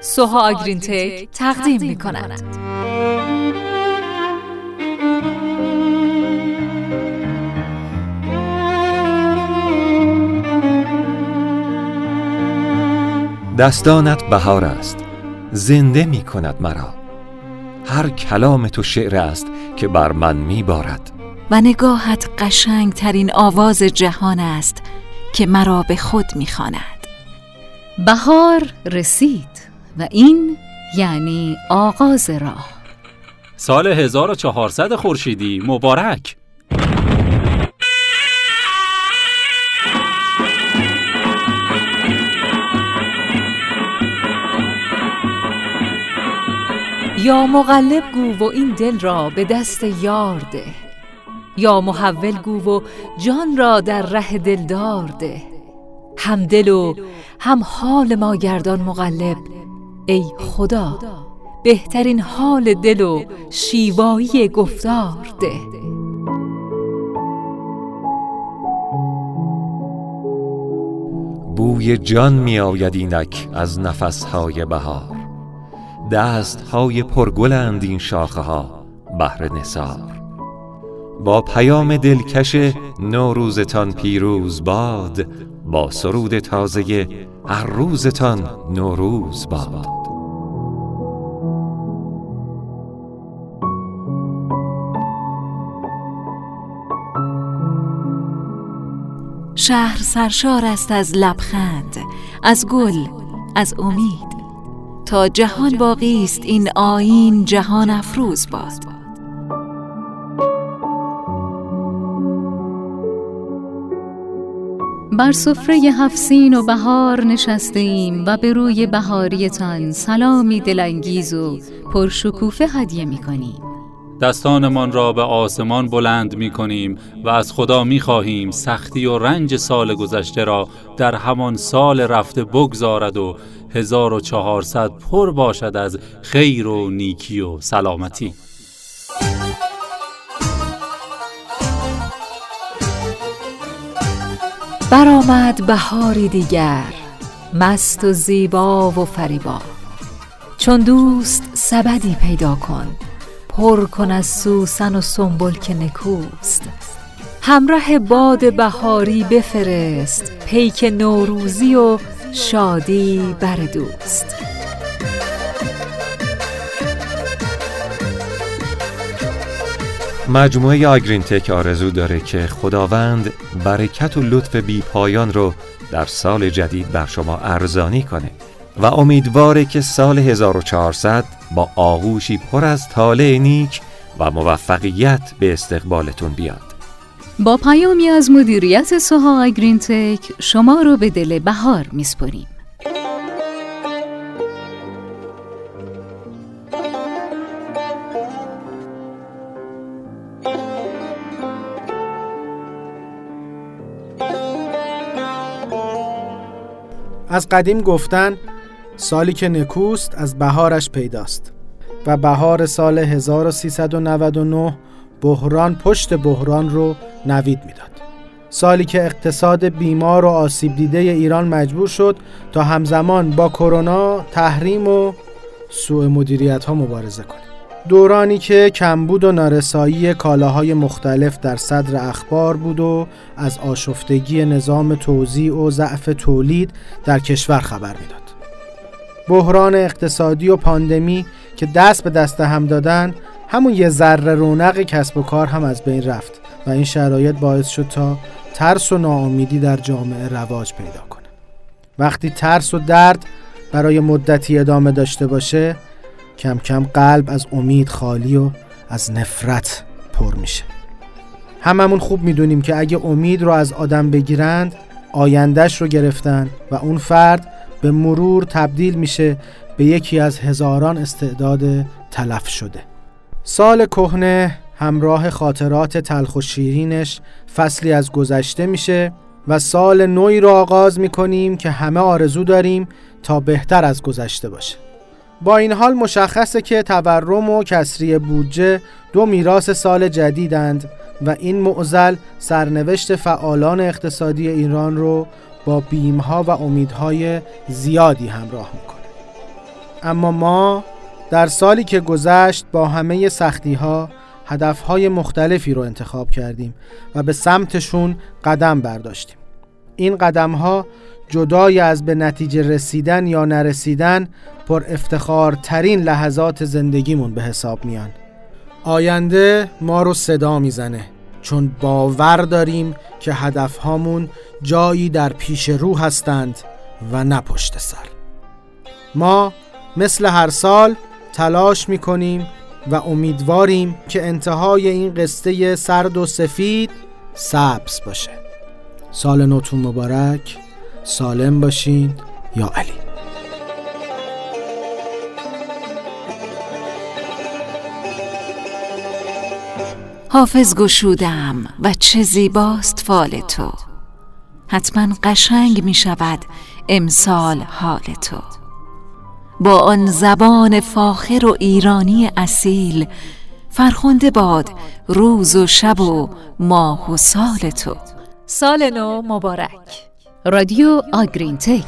سوها آگرین تک تقدیم می کند. دستانت بهار است زنده می کند مرا هر کلام تو شعر است که بر من می بارد و نگاهت قشنگ ترین آواز جهان است که مرا به خود می خاند. بهار رسید و این یعنی آغاز راه. سال 1400 خورشیدی. مبارک. یا مقلب گو و این دل را به دست یار ده. یا محول گو و جان را در ره دلدار ده. هم دل و هم حال ما گردان مقلب ای خدا بهترین حال دل و شیوایی گفتار ده. بوی جان می آید اینک از نفسهای بهار. دستهای پرگلند این شاخه ها بهر نثار. با پیام دلکش نوروزتان پیروز باد با سرود تازه هر روزتان نوروز باد. شهر سرشار است از لبخند از گل از امید. تا جهان باقی است این آین جهان افروز باد. بر سفره هفسین و بهار نشسته ایم و به روی بهاریتان سلامی دلانگیز و پرشکوفه هدیه می کنیم دستانمان را به آسمان بلند می کنیم و از خدا می خواهیم سختی و رنج سال گذشته را در همان سال رفته بگذارد و 1400 پر باشد از خیر و نیکی و سلامتی. برآمد بهاری دیگر مست و زیبا و فریبا. چون دوست سبدی پیدا کن. پر کن از سوسن و سنبل که نکوست. همراه باد بهاری بفرست پیک نوروزی و شادی بر دوست. مجموعه آگرین تک آرزو داره که خداوند برکت و لطف بی پایان رو در سال جدید بر شما ارزانی کنه. و امیدواره که سال 1400 با آغوشی پر از طالع نیک و موفقیت به استقبالتون بیاد. با پیامی از مدیریت سوها گرین تک شما رو به دل بهار میسپریم. از قدیم گفتن سالی که نکوست از بهارش پیداست و بهار سال 1399 بحران پشت بحران رو نوید می‌داد. سالی که اقتصاد بیمار و آسیب دیده ایران مجبور شد تا همزمان با کرونا تحریم و سوء مدیریت ها مبارزه کنه. دورانی که کمبود و نارسایی کالاهای مختلف در صدر اخبار بود و از آشفتگی نظام توزیع و ضعف تولید در کشور خبر می‌داد. بحران اقتصادی و پاندمی که دست به دست هم دادن همون یه ذره رونق کسب و کار هم از بین رفت و این شرایط باعث شد تا ترس و ناامیدی در جامعه رواج پیدا کنه. وقتی ترس و درد برای مدتی ادامه داشته باشه کم کم قلب از امید خالی و از نفرت پر میشه. هممون خوب می‌دونیم که اگه امید رو از آدم بگیرند آیندهش رو گرفتن و اون فرد به مرور تبدیل میشه به یکی از هزاران استعداد تلف شده. سال کهنه همراه خاطرات تلخ و شیرینش فصلی از گذشته میشه و سال نوی رو آغاز می‌کنیم که همه آرزو داریم تا بهتر از گذشته باشه. با این حال مشخصه که تورم و کسری بودجه دو میراث سال جدیدند و این معزل سرنوشت فعالان اقتصادی ایران رو با بیمها و امیدهای زیادی همراه می‌کنه. اما ما در سالی که گذشت با همه سختی ها هدف های مختلفی رو انتخاب کردیم و به سمتشون قدم برداشتیم. این قدم ها جدای از به نتیجه رسیدن یا نرسیدن پر افتخارترین لحظات زندگیمون به حساب میان. آینده ما رو صدا می‌زنه چون باور داریم که هدف هامون جایی در پیش رو هستند و نه پشت سر. ما مثل هر سال تلاش می‌کنیم و امیدواریم که انتهای این قصه سرد و سفید سبز باشه. سال نوتون مبارک. سالم باشین یا علی. حافظ گشودم و چه زیباست فال تو. حتما قشنگ می شود امسال حال تو. با آن زبان فاخر و ایرانی اصیل فرخنده باد روز و شب و ماه و سال تو. سال نو مبارک. رادیو آگرین تک